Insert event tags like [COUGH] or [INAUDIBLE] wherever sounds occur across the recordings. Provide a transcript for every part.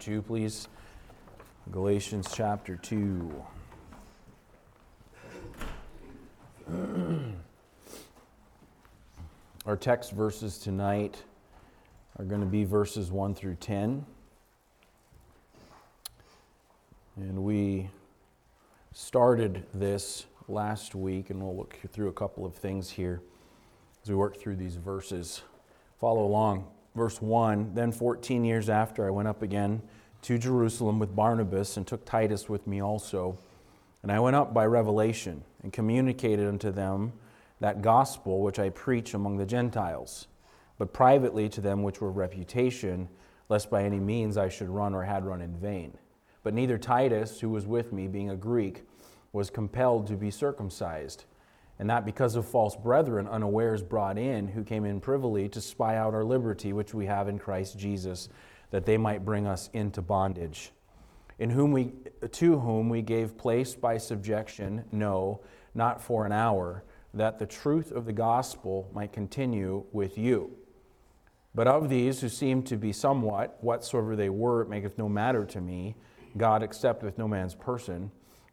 2, please. Galatians chapter 2. [CLEARS THROAT] Our text verses tonight are going to be verses 1 through 10. And we started this last week, and we'll look through a couple of things here as we work through these verses. Follow along. Verse 1 Then 14 years after, I went up again to Jerusalem with Barnabas and took Titus with me also. And I went up by revelation and communicated unto them that gospel which I preach among the Gentiles, but privately to them which were reputation, lest by any means I should run or had run in vain. But neither Titus, who was with me, being a Greek, was compelled to be circumcised, and that because of false brethren unawares brought in, who came in privily to spy out our liberty which we have in Christ Jesus, that they might bring us into bondage. In whom we, to whom we gave place by subjection, no, not for an hour, that the truth of the gospel might continue with you. But of these who seemed to be somewhat, whatsoever they were, it maketh no matter to me. God accepteth no man's person.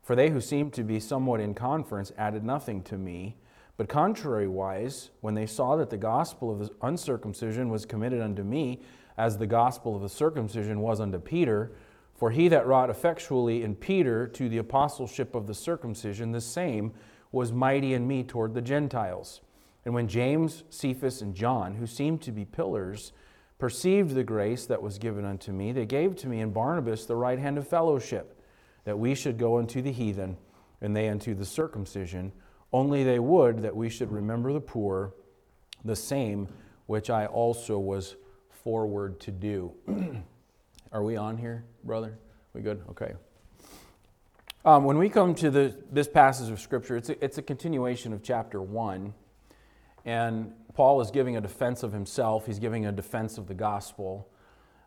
For they who seemed to be somewhat in conference added nothing to me. But contrariwise, when they saw that the gospel of the uncircumcision was committed unto me, as the gospel of the circumcision was unto Peter, for he that wrought effectually in Peter to the apostleship of the circumcision, the same was mighty in me toward the Gentiles. And when James, Cephas, and John, who seemed to be pillars, perceived the grace that was given unto me, they gave to me and Barnabas the right hand of fellowship that we should go unto the heathen, and they unto the circumcision. Only they would that we should remember the poor, the same which I also was forward to do. [CLEARS THROAT] Are we on here, brother? We good? Okay. Um, when we come to the, this passage of Scripture, it's a, it's a continuation of chapter 1. And Paul is giving a defense of himself, he's giving a defense of the gospel.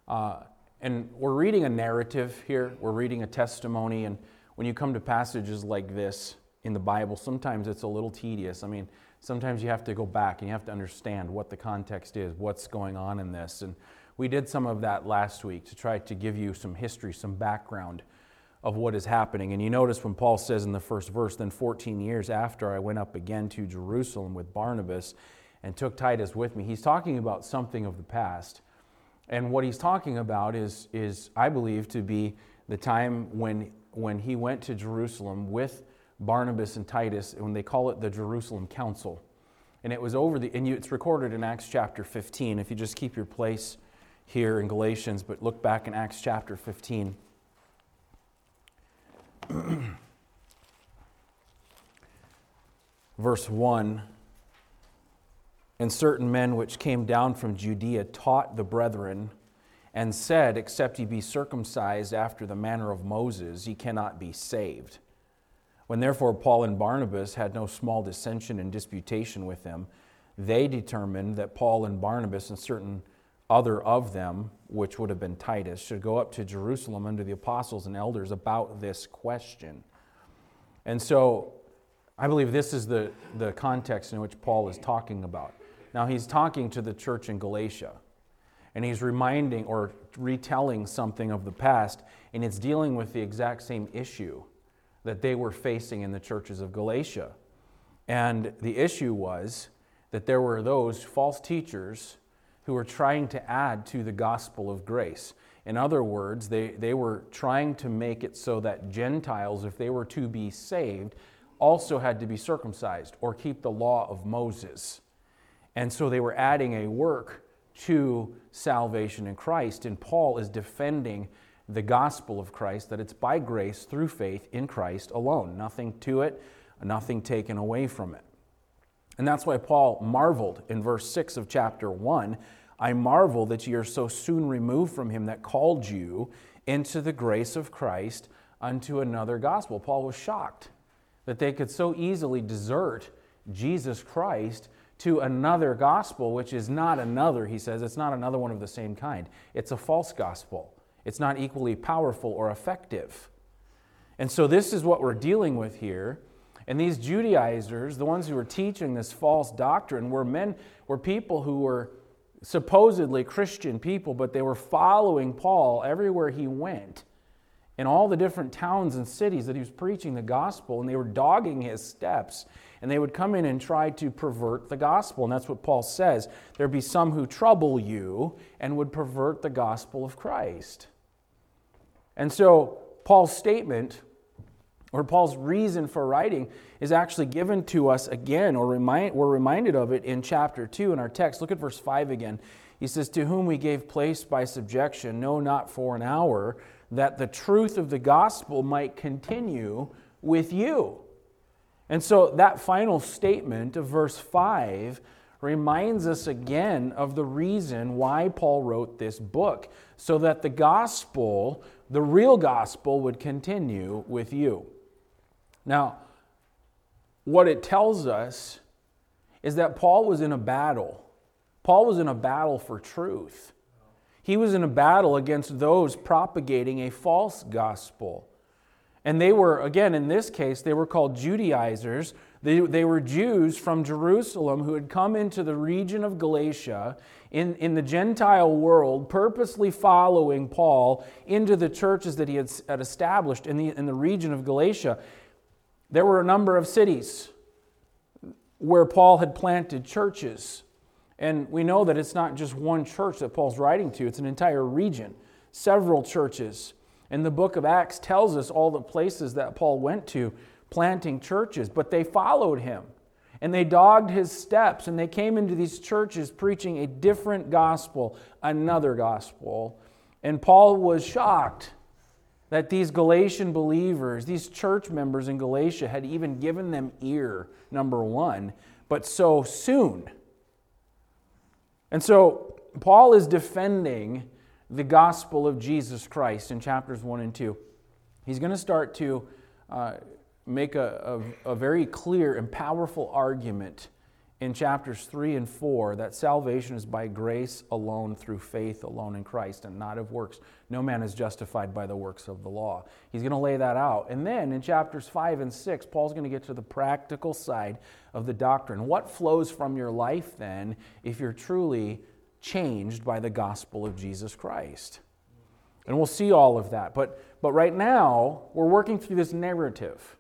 Uh, and we're reading a narrative here, we're reading a testimony, and when you come to passages like this in the Bible, sometimes it's a little tedious. I mean, sometimes you have to go back and you have to understand what the context is, what's going on in this. And we did some of that last week to try to give you some history, some background of what is happening. And you notice when Paul says in the first verse, then 14 years after I went up again to Jerusalem with Barnabas and took Titus with me, he's talking about something of the past and what he's talking about is, is I believe, to be the time when, when he went to Jerusalem with Barnabas and Titus, when they call it the Jerusalem Council. And it was over the, and you, it's recorded in Acts chapter 15. If you just keep your place here in Galatians, but look back in Acts chapter 15. [CLEARS THROAT] Verse 1 and certain men which came down from Judea taught the brethren and said, Except ye be circumcised after the manner of Moses, ye cannot be saved. When therefore Paul and Barnabas had no small dissension and disputation with them, they determined that Paul and Barnabas and certain other of them, which would have been Titus, should go up to Jerusalem under the apostles and elders about this question. And so I believe this is the, the context in which Paul is talking about. Now, he's talking to the church in Galatia, and he's reminding or retelling something of the past, and it's dealing with the exact same issue that they were facing in the churches of Galatia. And the issue was that there were those false teachers who were trying to add to the gospel of grace. In other words, they, they were trying to make it so that Gentiles, if they were to be saved, also had to be circumcised or keep the law of Moses. And so they were adding a work to salvation in Christ. And Paul is defending the gospel of Christ that it's by grace through faith in Christ alone. Nothing to it, nothing taken away from it. And that's why Paul marveled in verse 6 of chapter 1 I marvel that ye are so soon removed from him that called you into the grace of Christ unto another gospel. Paul was shocked that they could so easily desert Jesus Christ to another gospel, which is not another, he says. It's not another one of the same kind. It's a false gospel. It's not equally powerful or effective. And so, this is what we're dealing with here. And these Judaizers, the ones who were teaching this false doctrine, were men, were people who were supposedly Christian people, but they were following Paul everywhere he went in all the different towns and cities that he was preaching the gospel, and they were dogging his steps. And they would come in and try to pervert the gospel. And that's what Paul says. There'd be some who trouble you and would pervert the gospel of Christ. And so, Paul's statement, or Paul's reason for writing, is actually given to us again, or remind, we're reminded of it in chapter 2 in our text. Look at verse 5 again. He says, To whom we gave place by subjection, no, not for an hour, that the truth of the gospel might continue with you. And so that final statement of verse 5 reminds us again of the reason why Paul wrote this book, so that the gospel, the real gospel, would continue with you. Now, what it tells us is that Paul was in a battle. Paul was in a battle for truth. He was in a battle against those propagating a false gospel. And they were, again, in this case, they were called Judaizers. They, they were Jews from Jerusalem who had come into the region of Galatia in, in the Gentile world, purposely following Paul into the churches that he had, had established in the, in the region of Galatia. There were a number of cities where Paul had planted churches. And we know that it's not just one church that Paul's writing to, it's an entire region, several churches. And the book of Acts tells us all the places that Paul went to planting churches, but they followed him and they dogged his steps and they came into these churches preaching a different gospel, another gospel. And Paul was shocked that these Galatian believers, these church members in Galatia, had even given them ear, number one, but so soon. And so Paul is defending the gospel of Jesus Christ in chapters 1 and 2. He's going to start to uh, make a, a, a very clear and powerful argument in chapters 3 and 4 that salvation is by grace alone through faith alone in Christ and not of works. No man is justified by the works of the law. He's going to lay that out. And then in chapters 5 and 6, Paul's going to get to the practical side of the doctrine. What flows from your life then if you're truly changed by the gospel of Jesus Christ? And we'll see all of that. But, but right now, we're working through this narrative.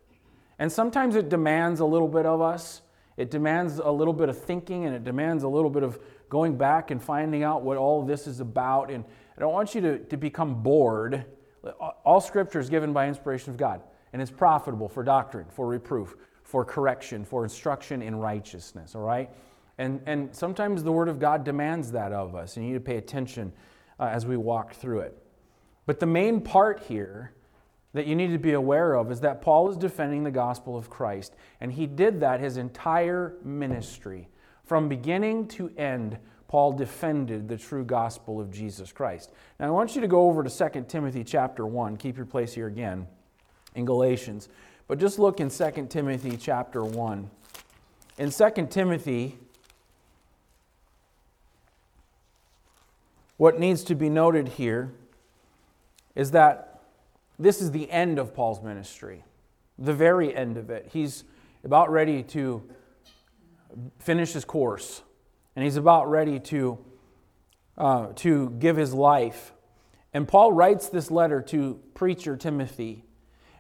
And sometimes it demands a little bit of us. It demands a little bit of thinking and it demands a little bit of going back and finding out what all this is about. And I don't want you to, to become bored. All scripture is given by inspiration of God and it's profitable for doctrine, for reproof, for correction, for instruction in righteousness, all right? And, and sometimes the Word of God demands that of us, and you need to pay attention uh, as we walk through it. But the main part here that you need to be aware of is that Paul is defending the gospel of Christ, and he did that his entire ministry. From beginning to end, Paul defended the true gospel of Jesus Christ. Now I want you to go over to 2 Timothy chapter 1. Keep your place here again in Galatians. But just look in 2 Timothy chapter 1. In 2 Timothy, what needs to be noted here is that this is the end of Paul's ministry, the very end of it. He's about ready to finish his course, and he's about ready to, uh, to give his life. And Paul writes this letter to preacher Timothy.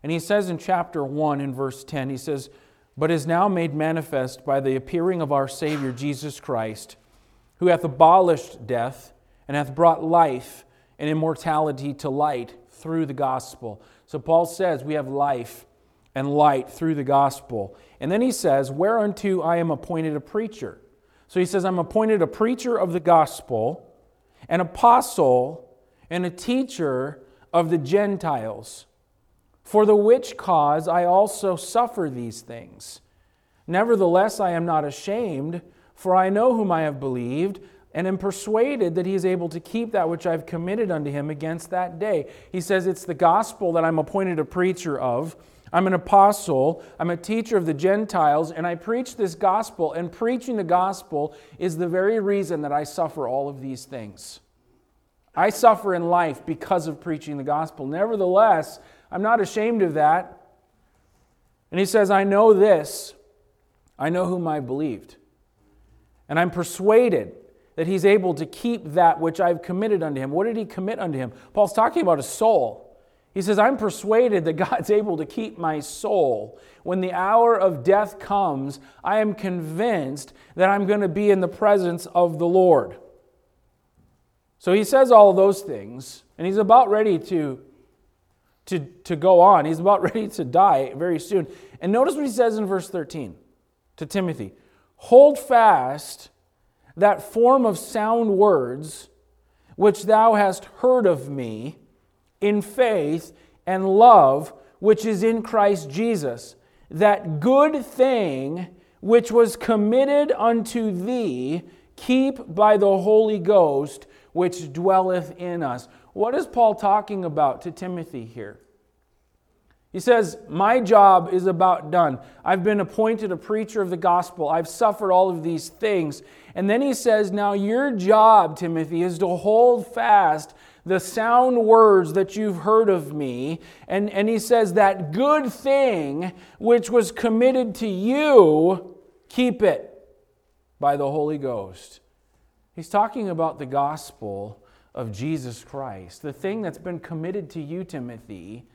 And he says in chapter 1 in verse 10, he says, But is now made manifest by the appearing of our Savior Jesus Christ, who hath abolished death and hath brought life and immortality to light through the gospel. So Paul says we have life and light through the gospel. And then he says, Whereunto I am appointed a preacher. So he says, I'm appointed a preacher of the gospel, an apostle, and a teacher of the Gentiles. For the which cause I also suffer these things. Nevertheless, I am not ashamed, for I know whom I have believed and am persuaded that he is able to keep that which I've committed unto him against that day. He says, It's the gospel that I'm appointed a preacher of. I'm an apostle, I'm a teacher of the Gentiles, and I preach this gospel, and preaching the gospel is the very reason that I suffer all of these things. I suffer in life because of preaching the gospel. Nevertheless, I'm not ashamed of that. And he says, I know this, I know whom I believed. And I'm persuaded that he's able to keep that which I've committed unto him. What did he commit unto him? Paul's talking about a soul. He says, I'm persuaded that [LAUGHS] God's able to keep my soul. When the hour of death comes, I am convinced that I'm going to be in the presence of the Lord. So he says all those things, and he's about ready to, to, to go on. He's about [LAUGHS] ready to die very soon. And notice what he says in verse 13 to Timothy Hold fast that form of sound words which thou hast heard of me in faith and love which is in Christ Jesus. That good thing which was committed unto thee, keep by the Holy Ghost which dwelleth in us. What is Paul talking about to Timothy here? He says, My job is about done. I've been appointed a preacher of the gospel. I've suffered all of these things. And then he says, Now your job, Timothy, is to hold fast the sound words that you've heard of me. And, and he says, That good thing which was committed to you, keep it by the Holy Ghost. He's talking about the gospel of Jesus Christ. The thing that's been committed to you, Timothy,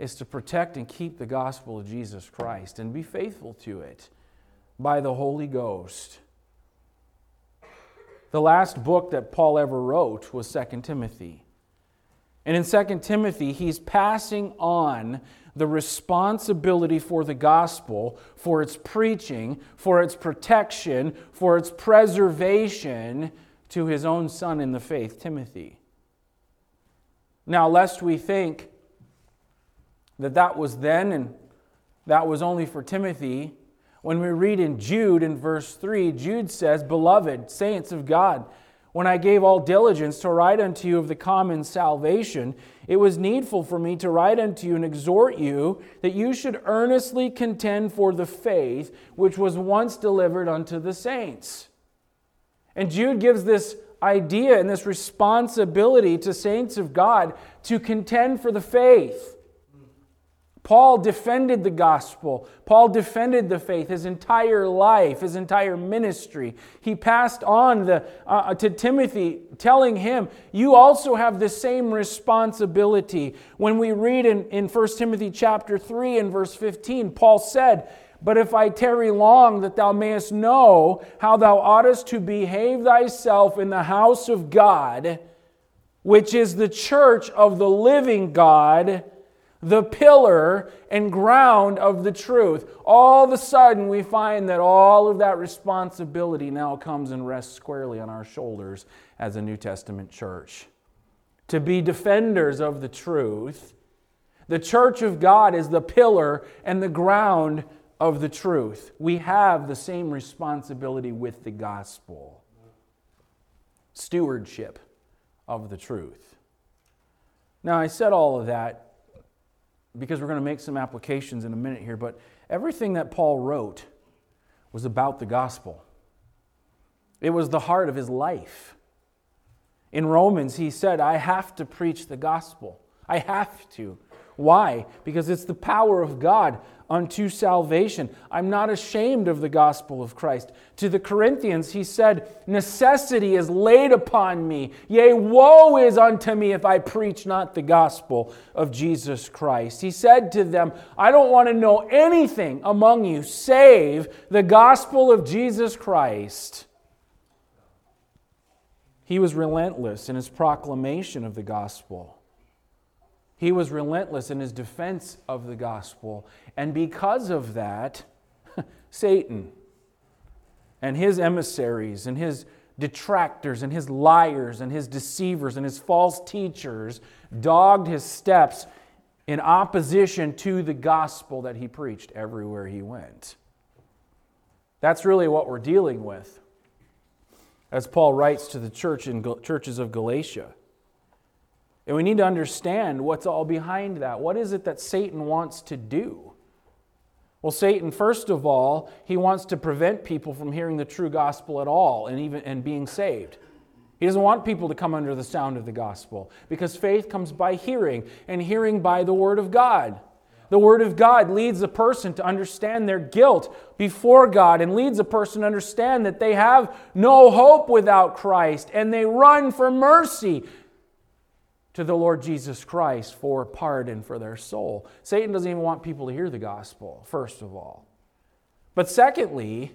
is to protect and keep the gospel of Jesus Christ and be faithful to it by the Holy Ghost. The last book that Paul ever wrote was 2 Timothy. And in 2 Timothy, he's passing on the responsibility for the gospel, for its preaching, for its protection, for its preservation to his own son in the faith, Timothy. Now, lest we think that that was then and that was only for Timothy, when we read in Jude in verse 3, Jude says, Beloved, saints of God, when I gave all diligence to write unto you of the common salvation, it was needful for me to write unto you and exhort you that you should earnestly contend for the faith which was once delivered unto the saints. And Jude gives this idea and this responsibility to saints of God to contend for the faith. Paul defended the gospel. Paul defended the faith his entire life, his entire ministry. He passed on the, uh, to Timothy, telling him, You also have the same responsibility. When we read in, in 1 Timothy chapter 3 and verse 15, Paul said, But if I tarry long, that thou mayest know how thou oughtest to behave thyself in the house of God, which is the church of the living God the pillar and ground of the truth. All of a sudden, we find that all of that responsibility now comes and rests squarely on our shoulders as a New Testament church. To be defenders of the truth. The church of God is the pillar and the ground of the truth. We have the same responsibility with the gospel stewardship of the truth. Now, I said all of that because we're going to make some applications in a minute here, but everything that Paul wrote was about the gospel. It was the heart of his life. In Romans, he said, I have to preach the gospel. I have to. Why? Because it's the power of God unto salvation. I'm not ashamed of the gospel of Christ. To the Corinthians, he said, Necessity is laid upon me. Yea, woe is unto me if I preach not the gospel of Jesus Christ. He said to them, I don't want to know anything among you save the gospel of Jesus Christ. He was relentless in his proclamation of the gospel. He was relentless in his defense of the gospel. And because of that, [LAUGHS] Satan and his emissaries and his detractors and his liars and his deceivers and his false teachers dogged his steps in opposition to the gospel that he preached everywhere he went. That's really what we're dealing with. As Paul writes to the church in churches of Galatia. And we need to understand what's all behind that. What is it that Satan wants to do? Well, Satan, first of all, he wants to prevent people from hearing the true gospel at all and even and being saved. He doesn't want people to come under the sound of the gospel because faith comes by hearing and hearing by the word of God. The Word of God leads a person to understand their guilt before God and leads a person to understand that they have no hope without Christ and they run for mercy to the Lord Jesus Christ for pardon for their soul. Satan doesn't even want people to hear the gospel, first of all. But secondly,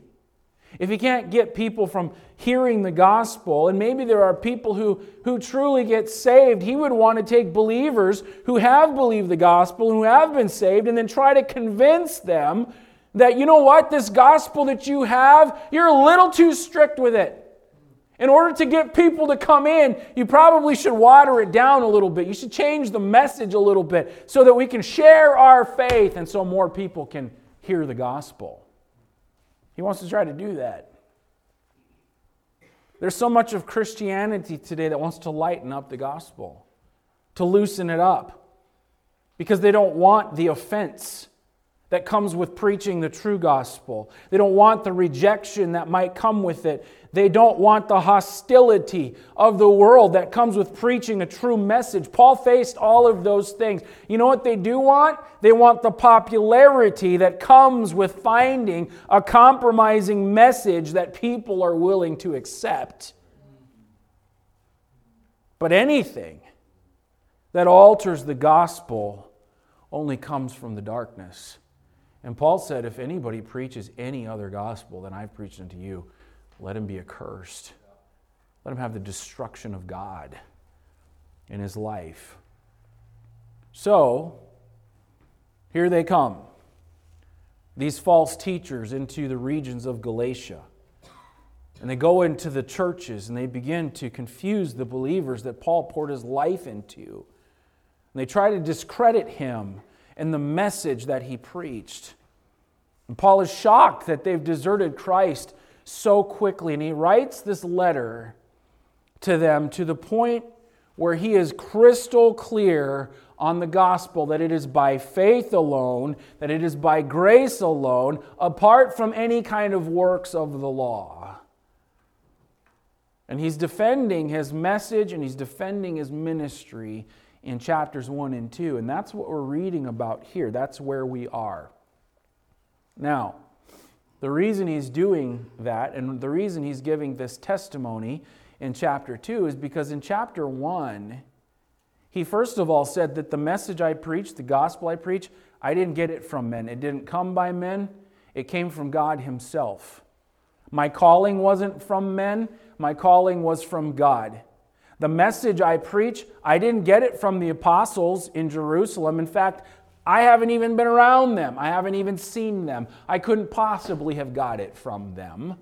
if he can't get people from hearing the gospel, and maybe there are people who, who truly get saved, he would want to take believers who have believed the gospel and who have been saved and then try to convince them that, you know what, this gospel that you have, you're a little too strict with it. In order to get people to come in, you probably should water it down a little bit. You should change the message a little bit so that we can share our faith and so more people can hear the gospel. He wants to try to do that. There's so much of Christianity today that wants to lighten up the gospel, to loosen it up, because they don't want the offense that comes with preaching the true gospel. They don't want the rejection that might come with it. They don't want the hostility of the world that comes with preaching a true message. Paul faced all of those things. You know what they do want? They want the popularity that comes with finding a compromising message that people are willing to accept. But anything that alters the gospel only comes from the darkness. And Paul said, If anybody preaches any other gospel than I've preached unto you, let him be accursed. Let him have the destruction of God in his life. So, here they come, these false teachers into the regions of Galatia. And they go into the churches and they begin to confuse the believers that Paul poured his life into. And they try to discredit him and the message that he preached. And Paul is shocked that they've deserted Christ so quickly. And he writes this letter to them to the point where he is crystal clear on the gospel that it is by faith alone, that it is by grace alone, apart from any kind of works of the law. And he's defending his message and he's defending his ministry in chapters 1 and 2. And that's what we're reading about here. That's where we are. Now, the reason he's doing that and the reason he's giving this testimony in chapter 2 is because in chapter 1, he first of all said that the message I preach, the gospel I preach, I didn't get it from men. It didn't come by men, it came from God Himself. My calling wasn't from men, my calling was from God. The message I preach, I didn't get it from the apostles in Jerusalem. In fact, I haven't even been around them. I haven't even seen them. I couldn't possibly have got it from them.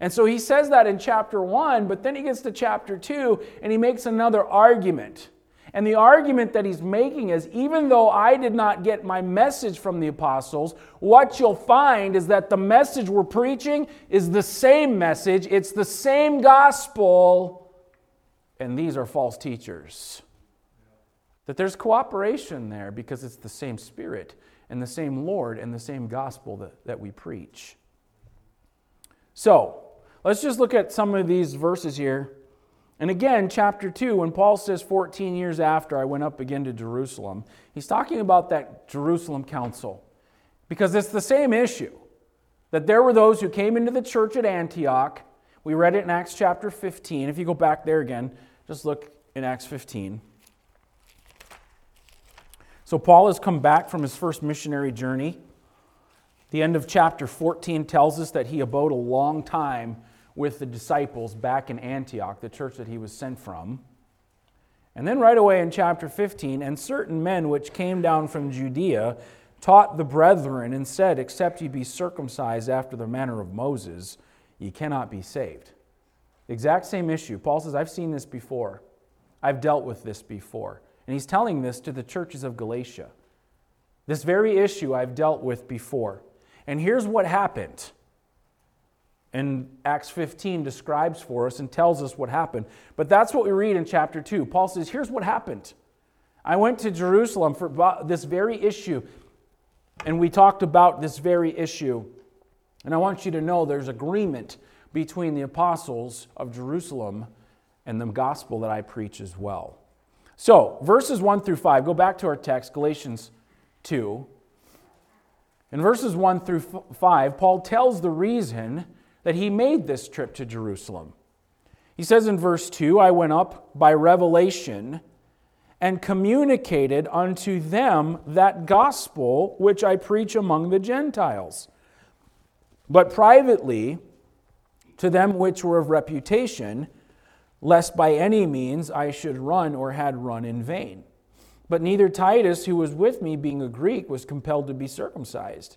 And so he says that in chapter 1, but then he gets to chapter 2 and he makes another argument. And the argument that he's making is even though I did not get my message from the apostles, what you'll find is that the message we're preaching is the same message, it's the same gospel, and these are false teachers. That there's cooperation there because it's the same Spirit and the same Lord and the same gospel that, that we preach. So, let's just look at some of these verses here. And again, chapter 2, when Paul says 14 years after I went up again to Jerusalem, he's talking about that Jerusalem council because it's the same issue. That there were those who came into the church at Antioch. We read it in Acts chapter 15. If you go back there again, just look in Acts 15. So, Paul has come back from his first missionary journey. The end of chapter 14 tells us that he abode a long time with the disciples back in Antioch, the church that he was sent from. And then, right away in chapter 15, and certain men which came down from Judea taught the brethren and said, Except ye be circumcised after the manner of Moses, ye cannot be saved. Exact same issue. Paul says, I've seen this before, I've dealt with this before. And he's telling this to the churches of Galatia. This very issue I've dealt with before. And here's what happened. And Acts 15 describes for us and tells us what happened. But that's what we read in chapter 2. Paul says, Here's what happened. I went to Jerusalem for this very issue, and we talked about this very issue. And I want you to know there's agreement between the apostles of Jerusalem and the gospel that I preach as well. So, verses 1 through 5, go back to our text, Galatians 2, in verses 1 through 5, Paul tells the reason that he made this trip to Jerusalem. He says in verse 2 I went up by revelation and communicated unto them that gospel which I preach among the Gentiles. But privately, to them which were of reputation, lest by any means I should run or had run in vain. But neither Titus, who was with me, being a Greek, was compelled to be circumcised.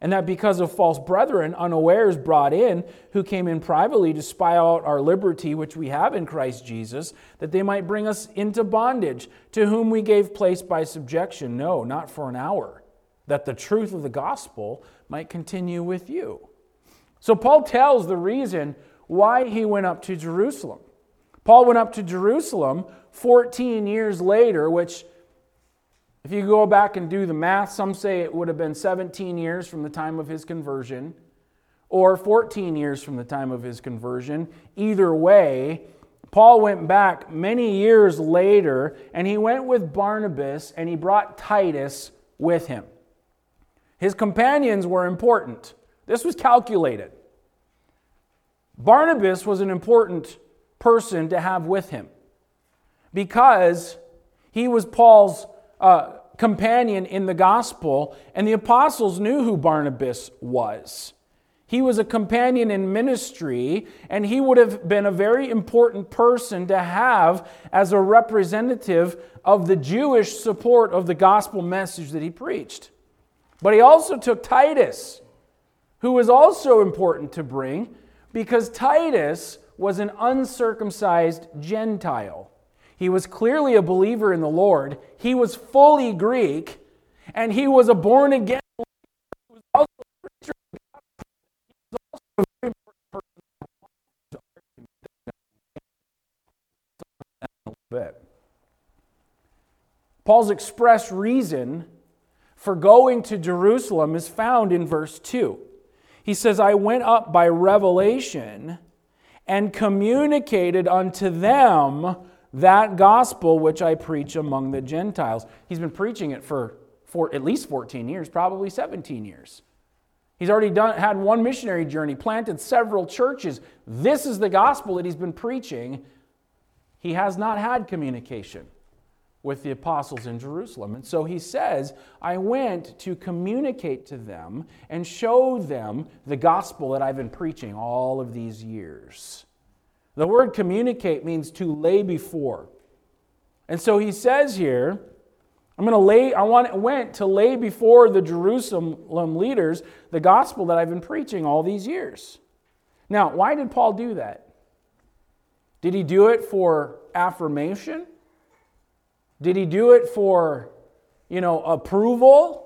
And that because of false brethren, unawares brought in, who came in privately to spy out our liberty which we have in Christ Jesus, that they might bring us into bondage, to whom we gave place by subjection, no, not for an hour, that the truth of the gospel might continue with you. So Paul tells the reason why he went up to Jerusalem. Paul went up to Jerusalem 14 years later, which, if you go back and do the math, some say it would have been 17 years from the time of his conversion or 14 years from the time of his conversion. Either way, Paul went back many years later and he went with Barnabas and he brought Titus with him. His companions were important. This was calculated. Barnabas was an important person to have with him because he was Paul's uh, companion in the gospel, and the apostles knew who Barnabas was. He was a companion in ministry, and he would have been a very important person to have as a representative of the Jewish support of the gospel message that he preached. But he also took Titus, who was also important to bring because Titus was an uncircumcised Gentile. He was clearly a believer in the Lord. He was fully Greek, and he was a born again. Paul's express reason for going to Jerusalem is found in verse 2. He says, I went up by revelation and communicated unto them that gospel which I preach among the Gentiles. He's been preaching it for, for at least 14 years, probably 17 years. He's already done, had one missionary journey, planted several churches. This is the gospel that he's been preaching. He has not had communication with the apostles in Jerusalem. And so he says, I went to communicate to them and show them the gospel that I've been preaching all of these years. The word communicate means to lay before. And so he says here, I'm going to lay, I want, went to lay before the Jerusalem leaders the gospel that I've been preaching all these years. Now, why did Paul do that? Did he do it for affirmation? Did he do it for, you know, approval?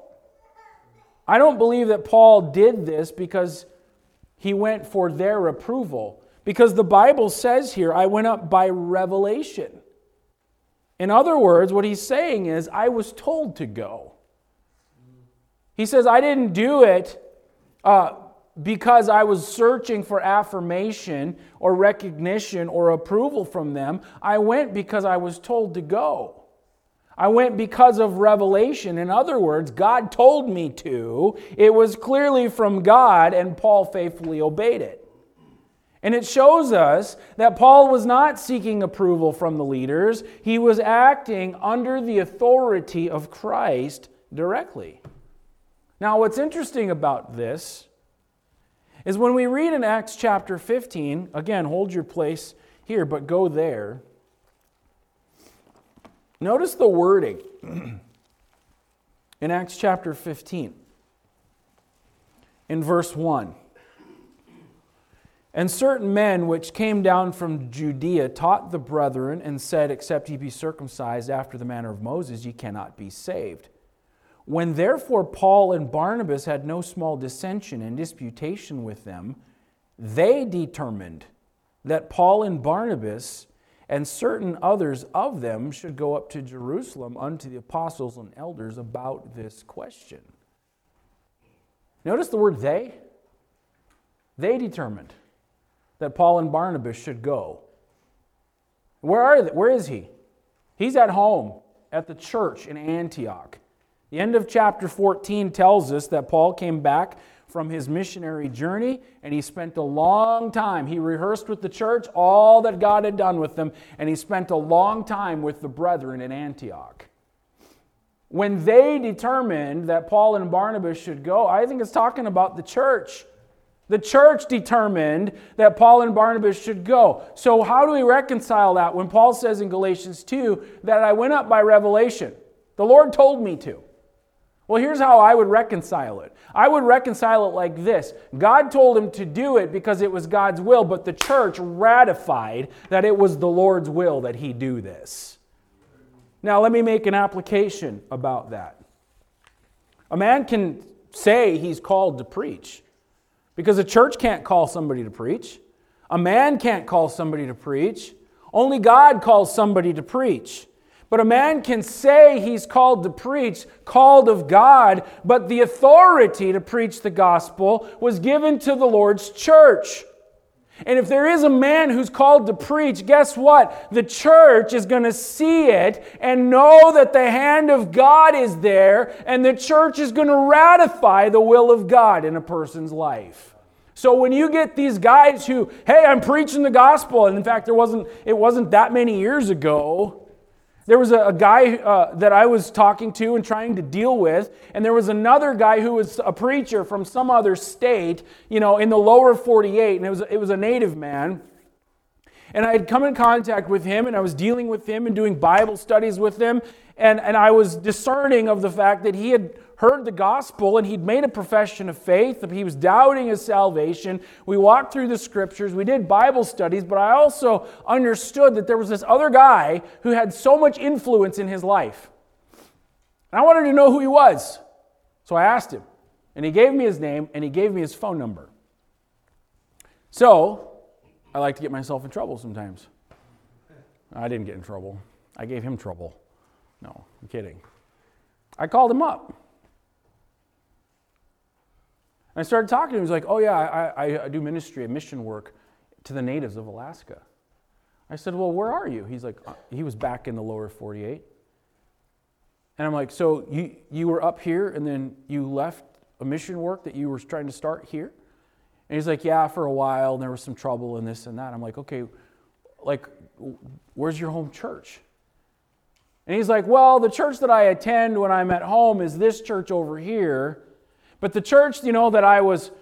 I don't believe that Paul did this because he went for their approval. Because the Bible says here, I went up by revelation. In other words, what he's saying is, I was told to go. He says, I didn't do it uh, because I was searching for affirmation or recognition or approval from them. I went because I was told to go. I went because of revelation. In other words, God told me to. It was clearly from God, and Paul faithfully obeyed it. And it shows us that Paul was not seeking approval from the leaders, he was acting under the authority of Christ directly. Now, what's interesting about this is when we read in Acts chapter 15, again, hold your place here, but go there. Notice the wording in Acts chapter 15, in verse 1. And certain men which came down from Judea taught the brethren and said, Except ye be circumcised after the manner of Moses, ye cannot be saved. When therefore Paul and Barnabas had no small dissension and disputation with them, they determined that Paul and Barnabas and certain others of them should go up to Jerusalem unto the apostles and elders about this question. Notice the word they. They determined that Paul and Barnabas should go. Where are they? Where is he? He's at home at the church in Antioch. The end of chapter 14 tells us that Paul came back from his missionary journey and he spent a long time. He rehearsed with the church all that God had done with them, and he spent a long time with the brethren in Antioch. When they determined that Paul and Barnabas should go, I think it's talking about the church. The church determined that Paul and Barnabas should go. So, how do we reconcile that when Paul says in Galatians 2 that I went up by revelation? The Lord told me to. Well, here's how I would reconcile it. I would reconcile it like this God told him to do it because it was God's will, but the church ratified that it was the Lord's will that he do this. Now, let me make an application about that. A man can say he's called to preach because a church can't call somebody to preach, a man can't call somebody to preach. Only God calls somebody to preach. But a man can say he's called to preach, called of God, but the authority to preach the gospel was given to the Lord's church. And if there is a man who's called to preach, guess what? The church is going to see it and know that the hand of God is there, and the church is going to ratify the will of God in a person's life. So when you get these guys who, hey, I'm preaching the gospel, and in fact, there wasn't, it wasn't that many years ago there was a, a guy uh, that I was talking to and trying to deal with, and there was another guy who was a preacher from some other state, you know, in the lower 48, and it was, it was a native man. And I had come in contact with him, and I was dealing with him and doing Bible studies with him, and, and I was discerning of the fact that he had heard the gospel and he'd made a profession of faith. He was doubting his salvation. We walked through the scriptures, we did Bible studies, but I also understood that there was this other guy who had so much influence in his life. And I wanted to know who he was. So I asked him, and he gave me his name and he gave me his phone number. So I like to get myself in trouble sometimes. I didn't get in trouble, I gave him trouble. No, I'm kidding. I called him up. I started talking to him. He was like, Oh, yeah, I, I, do ministry and mission work to the natives of Alaska. I said, Well, where are you? He's like, uh, He was back in the lower 48. And I'm like, So you, you were up here and then you left a mission work that you were trying to start here? And he's like, Yeah, for a while. And there was some trouble and this and that. I'm like, Okay, like, where's your home church? And he's like, Well, the church that I attend when I'm at home is this church over here. But the church, you know, that I was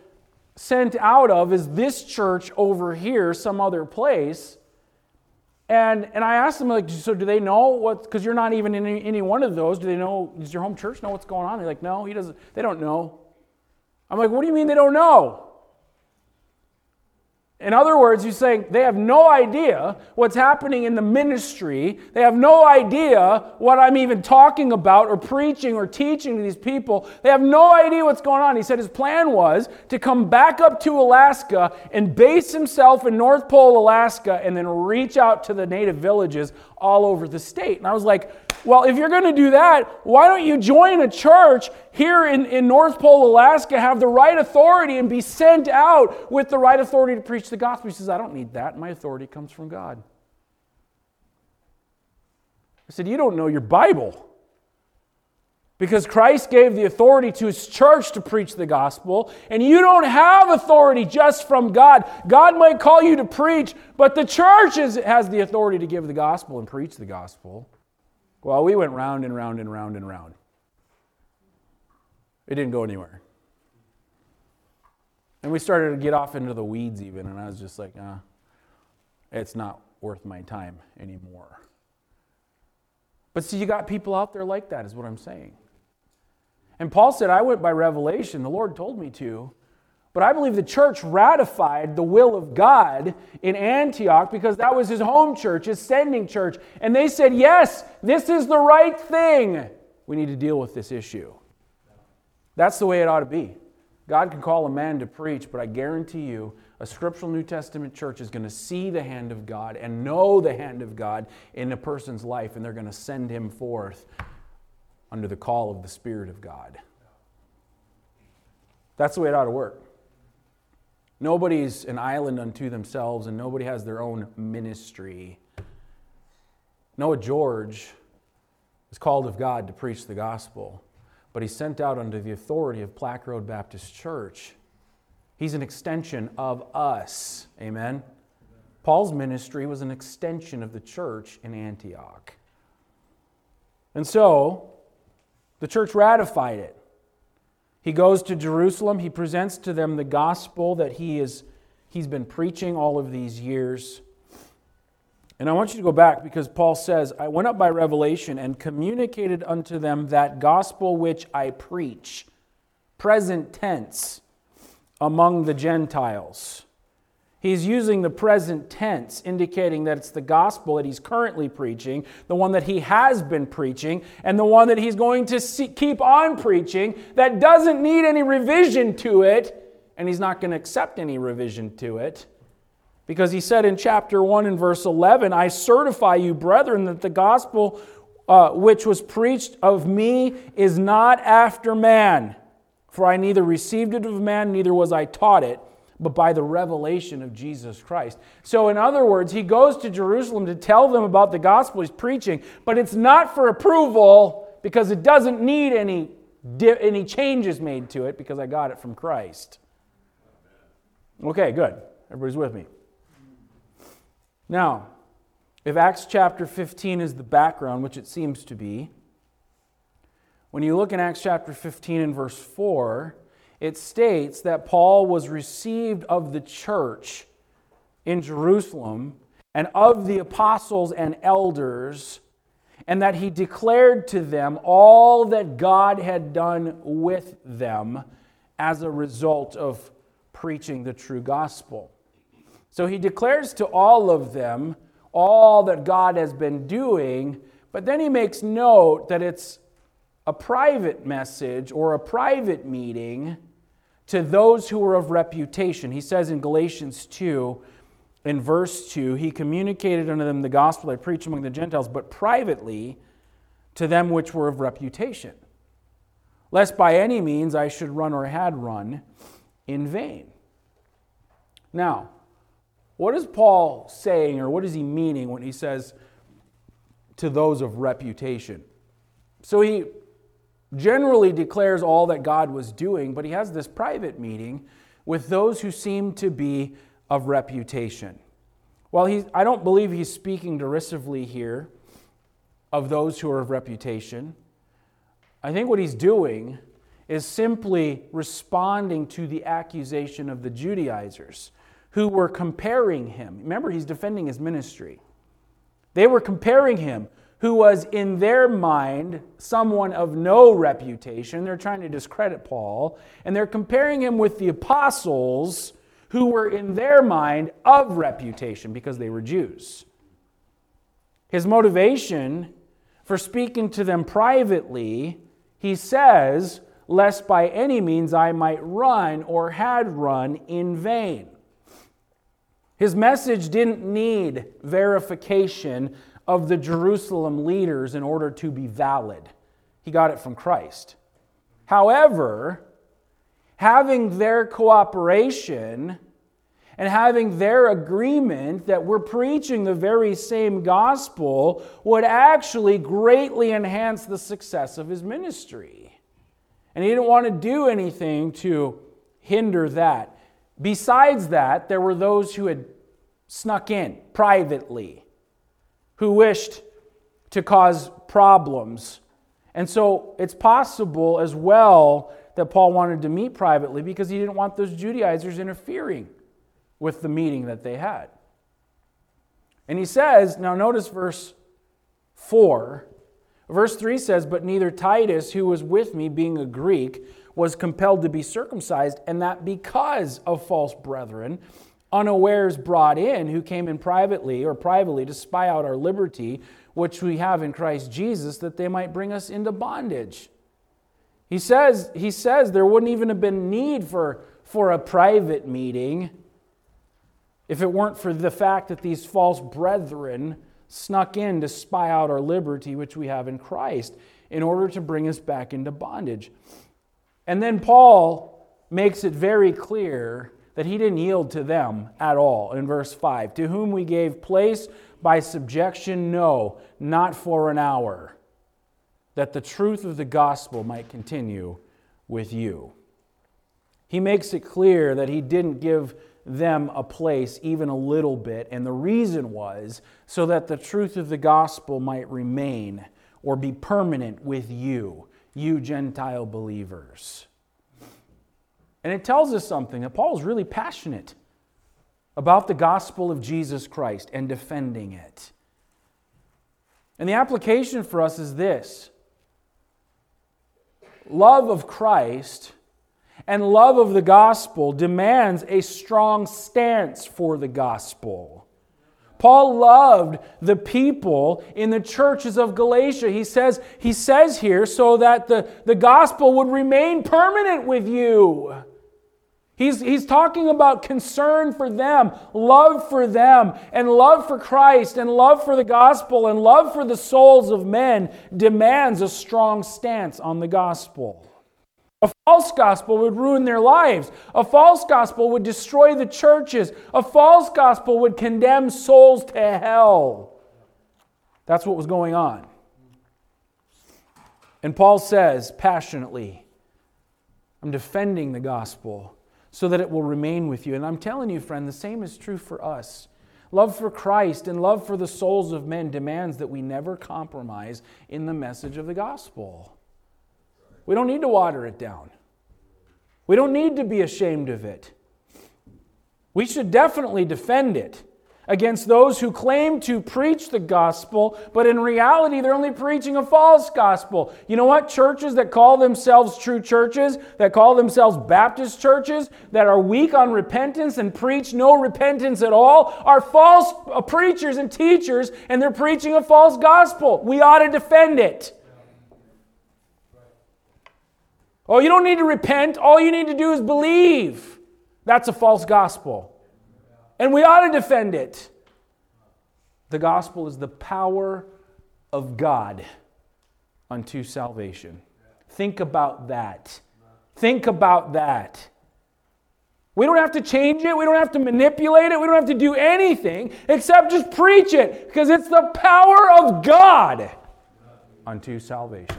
sent out of is this church over here, some other place. And, and I asked them, like, so do they know what, because you're not even in any, any, one of those, do they know, does your home church know what's going on? They're like, no, he doesn't, they don't know. I'm like, what do you mean they don't know? In other words, he's saying they have no idea what's happening in the ministry. They have no idea what I'm even talking about or preaching or teaching to these people. They have no idea what's going on. He said his plan was to come back up to Alaska and base himself in North Pole, Alaska, and then reach out to the native villages all over the state. And I was like, well, if you're going to do that, why don't you join a church here in, in North Pole, Alaska, have the right authority and be sent out with the right authority to preach the gospel? He says, I don't need that. My authority comes from God. I said, You don't know your Bible. Because Christ gave the authority to his church to preach the gospel, and you don't have authority just from God. God might call you to preach, but the church is, has the authority to give the gospel and preach the gospel. Well, we went round and round and round and round. It didn't go anywhere. And we started to get off into the weeds, even, and I was just like, uh, it's not worth my time anymore. But see, you got people out there like that, is what I'm saying. And Paul said, I went by revelation. The Lord told me to. But I believe the church ratified the will of God in Antioch because that was his home church, his sending church. And they said, Yes, this is the right thing. We need to deal with this issue. That's the way it ought to be. God can call a man to preach, but I guarantee you, a scriptural New Testament church is going to see the hand of God and know the hand of God in a person's life, and they're going to send him forth under the call of the Spirit of God. That's the way it ought to work. Nobody's an island unto themselves, and nobody has their own ministry. Noah George is called of God to preach the gospel. but he's sent out under the authority of Black Road Baptist Church. He's an extension of us. Amen. Paul's ministry was an extension of the church in Antioch. And so, the church ratified it. He goes to Jerusalem. He presents to them the gospel that he is, he's been preaching all of these years. And I want you to go back because Paul says, I went up by revelation and communicated unto them that gospel which I preach, present tense, among the Gentiles. He's using the present tense, indicating that it's the gospel that he's currently preaching, the one that he has been preaching, and the one that he's going to see, keep on preaching that doesn't need any revision to it, and he's not going to accept any revision to it. Because he said in chapter 1 and verse 11, I certify you, brethren, that the gospel uh, which was preached of me is not after man. For I neither received it of man, neither was I taught it, but by the revelation of Jesus Christ. So, in other words, he goes to Jerusalem to tell them about the gospel he's preaching, but it's not for approval because it doesn't need any, any changes made to it because I got it from Christ. Okay, good. Everybody's with me. Now, if Acts chapter 15 is the background, which it seems to be, when you look in Acts chapter 15 and verse 4, it states that Paul was received of the church in Jerusalem and of the apostles and elders, and that he declared to them all that God had done with them as a result of preaching the true gospel. So he declares to all of them all that God has been doing, but then he makes note that it's a private message or a private meeting to those who were of reputation. He says in Galatians 2, in verse 2, he communicated unto them the gospel I preach among the Gentiles, but privately to them which were of reputation, lest by any means I should run or had run in vain. Now, what is Paul saying, or what is he meaning when he says to those of reputation? So he generally declares all that God was doing, but he has this private meeting with those who seem to be of reputation. Well, he, I don't believe he's speaking derisively here of those who are of reputation. I think what he's doing is simply responding to the accusation of the Judaizers who were comparing him. Remember, he's defending his ministry. They were comparing him, who was in their mind someone of no reputation. They're trying to discredit Paul, and they're comparing him with the apostles, who were in their mind of reputation because they were Jews. His motivation for speaking to them privately, he says, lest by any means I might run or had run in vain. His message didn't need verification of the Jerusalem leaders in order to be valid. He got it from Christ. However, having their cooperation and having their agreement that we're preaching the very same gospel would actually greatly enhance the success of his ministry. And he didn't want to do anything to hinder that. Besides that, there were those who had snuck in privately, who wished to cause problems. And so it's possible as well that Paul wanted to meet privately because he didn't want those Judaizers interfering with the meeting that they had. And he says, now notice verse 4. Verse 3 says, But neither Titus, who was with me, being a Greek, was compelled to be circumcised, and that because of false brethren, unawares brought in, who came in privately or privately to spy out our liberty, which we have in Christ Jesus, that they might bring us into bondage. He says, he says there wouldn't even have been need for, for a private meeting if it weren't for the fact that these false brethren snuck in to spy out our liberty, which we have in Christ, in order to bring us back into bondage. And then Paul makes it very clear that he didn't yield to them at all in verse 5. To whom we gave place by subjection, no, not for an hour, that the truth of the gospel might continue with you. He makes it clear that he didn't give them a place even a little bit, and the reason was so that the truth of the gospel might remain or be permanent with you, you Gentile believers. And it tells us something that Paul is really passionate about the gospel of Jesus Christ and defending it. And the application for us is this love of Christ and love of the gospel demands a strong stance for the gospel. Paul loved the people in the churches of Galatia. He says, he says here, so that the, the gospel would remain permanent with you. He's, he's talking about concern for them, love for them, and love for Christ, and love for the gospel, and love for the souls of men demands a strong stance on the gospel. A false gospel would ruin their lives. A false gospel would destroy the churches. A false gospel would condemn souls to hell. That's what was going on. And Paul says passionately, I'm defending the gospel so that it will remain with you. And I'm telling you, friend, the same is true for us. Love for Christ and love for the souls of men demands that we never compromise in the message of the gospel. We don't need to water it down. We don't need to be ashamed of it. We should definitely defend it against those who claim to preach the gospel, but in reality, they're only preaching a false gospel. You know what? Churches that call themselves true churches, that call themselves Baptist churches, that are weak on repentance and preach no repentance at all, are false uh, preachers and teachers, and they're preaching a false gospel. We ought to defend it. Oh, you don't need to repent. All you need to do is believe. That's a false gospel. And we ought to defend it. The gospel is the power of God unto salvation. Think about that. Think about that. We don't have to change it. We don't have to manipulate it. We don't have to do anything except just preach it because it's the power of God unto salvation.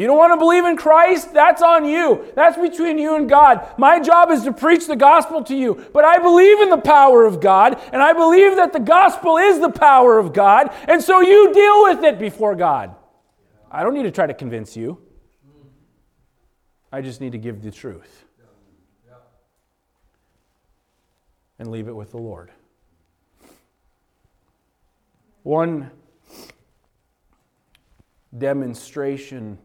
You don't want to believe in Christ? That's on you. That's between you and God. My job is to preach the gospel to you. But I believe in the power of God, and I believe that the gospel is the power of God, and so you deal with it before God. I don't need to try to convince you. I just need to give the truth and leave it with the Lord. One demonstration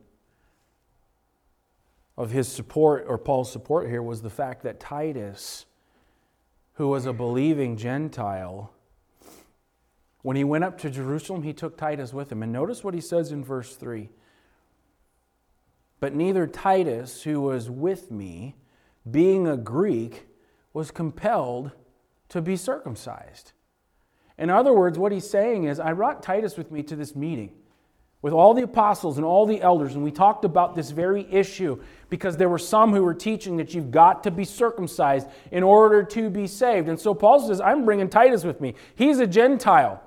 of his support, or Paul's support here, was the fact that Titus, who was a believing Gentile, when he went up to Jerusalem, he took Titus with him. And notice what he says in verse 3 But neither Titus, who was with me, being a Greek, was compelled to be circumcised. In other words, what he's saying is, I brought Titus with me to this meeting with all the apostles and all the elders, and we talked about this very issue because there were some who were teaching that you've got to be circumcised in order to be saved. And so Paul says, I'm bringing Titus with me. He's a Gentile,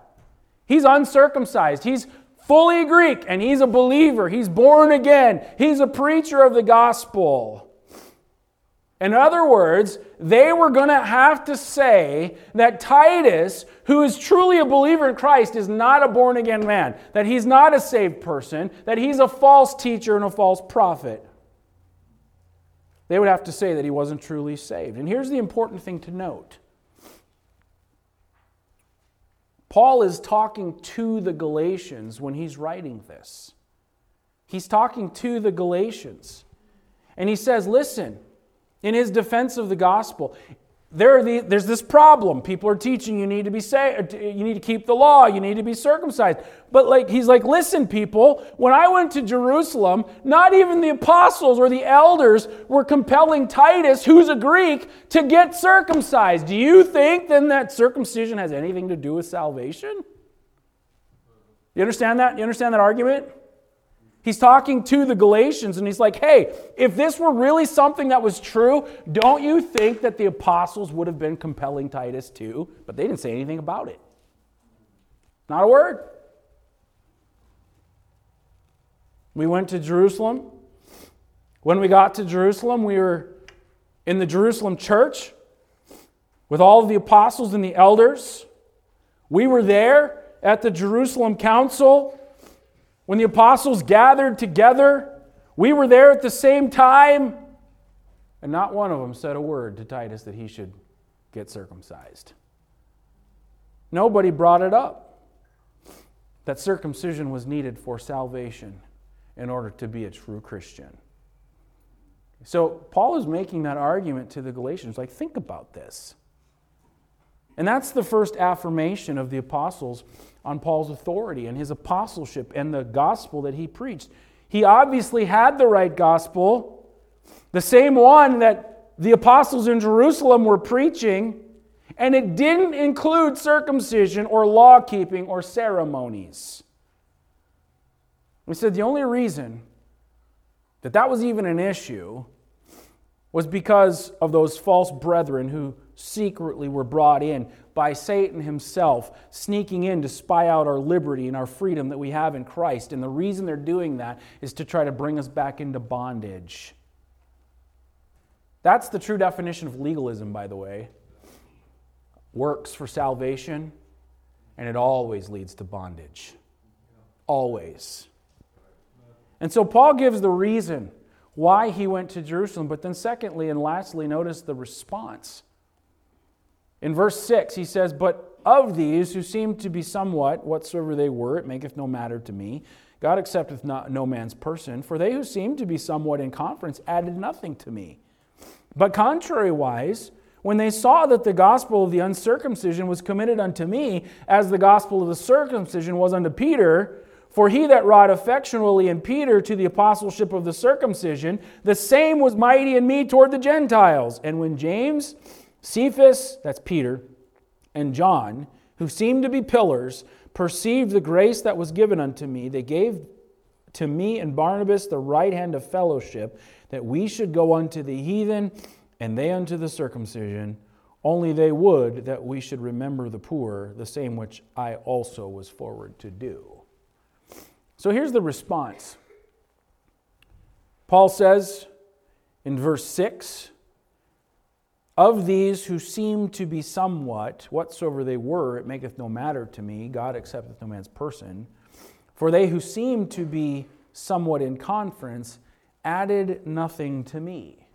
he's uncircumcised, he's fully Greek, and he's a believer. He's born again, he's a preacher of the gospel. In other words, they were going to have to say that Titus, who is truly a believer in Christ, is not a born again man, that he's not a saved person, that he's a false teacher and a false prophet. They would have to say that he wasn't truly saved. And here's the important thing to note Paul is talking to the Galatians when he's writing this. He's talking to the Galatians. And he says, Listen, in his defense of the gospel. There the, there's this problem. People are teaching you need to be say, uh, you need to keep the law, you need to be circumcised. But like he's like, listen, people, when I went to Jerusalem, not even the apostles or the elders were compelling Titus, who's a Greek, to get circumcised. Do you think then that circumcision has anything to do with salvation? You understand that? You understand that argument? He's talking to the Galatians and he's like, hey, if this were really something that was true, don't you think that the apostles would have been compelling Titus too? But they didn't say anything about it. Not a word. We went to Jerusalem. When we got to Jerusalem, we were in the Jerusalem church with all of the apostles and the elders. We were there at the Jerusalem council when the apostles gathered together. We were there at the same time. And not one of them said a word to Titus that he should get circumcised. Nobody brought it up that circumcision was needed for salvation in order to be a true Christian. So Paul is making that argument to the Galatians like, think about this. And that's the first affirmation of the apostles on Paul's authority and his apostleship and the gospel that he preached. He obviously had the right gospel, the same one that the apostles in Jerusalem were preaching, and it didn't include circumcision or law keeping or ceremonies. We said the only reason that that was even an issue was because of those false brethren who secretly were brought in by Satan himself, sneaking in to spy out our liberty and our freedom that we have in Christ. And the reason they're doing that is to try to bring us back into bondage. That's the true definition of legalism, by the way. Works for salvation, and it always leads to bondage. Always. And so Paul gives the reason why he went to Jerusalem. But then, secondly and lastly, notice the response. In verse 6, he says, But of these who seem to be somewhat, whatsoever they were, it maketh no matter to me. God accepteth not, no man's person, for they who seemed to be somewhat in conference added nothing to me. But contrariwise, when they saw that the gospel of the uncircumcision was committed unto me, as the gospel of the circumcision was unto Peter, for he that wrought effectually in Peter to the apostleship of the circumcision, the same was mighty in me toward the Gentiles. And when James, Cephas, that's Peter, and John, who seemed to be pillars, perceived the grace that was given unto me, they gave to me and Barnabas the right hand of fellowship, that we should go unto the heathen, and they unto the circumcision. Only they would that we should remember the poor, the same which I also was forward to do. So here's the response Paul says in verse 6 Of these who seem to be somewhat, whatsoever they were, it maketh no matter to me. God accepteth no man's person. For they who seem to be somewhat in conference added nothing to me.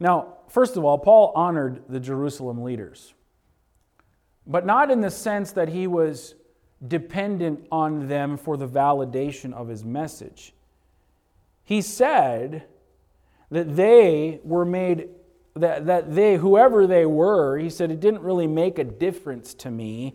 Now, first of all, Paul honored the Jerusalem leaders, but not in the sense that he was dependent on them for the validation of his message. He said that they were made, that, that they, whoever they were, he said, it didn't really make a difference to me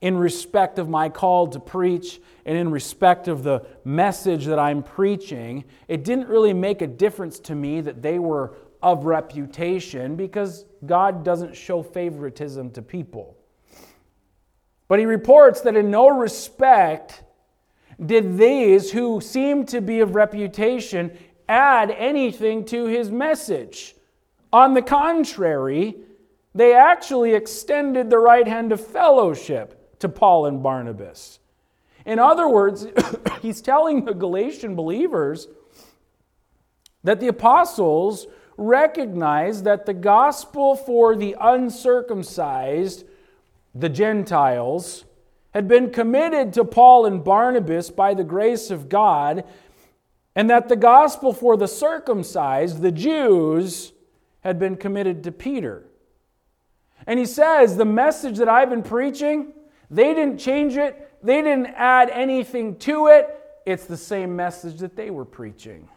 in respect of my call to preach and in respect of the message that I'm preaching. It didn't really make a difference to me that they were of reputation because God doesn't show favoritism to people. But he reports that in no respect did these who seemed to be of reputation add anything to his message. On the contrary, they actually extended the right hand of fellowship to Paul and Barnabas. In other words, [COUGHS] he's telling the Galatian believers that the apostles recognized that the gospel for the uncircumcised the Gentiles, had been committed to Paul and Barnabas by the grace of God, and that the gospel for the circumcised, the Jews, had been committed to Peter. And he says, The message that I've been preaching, they didn't change it, they didn't add anything to it. It's the same message that they were preaching.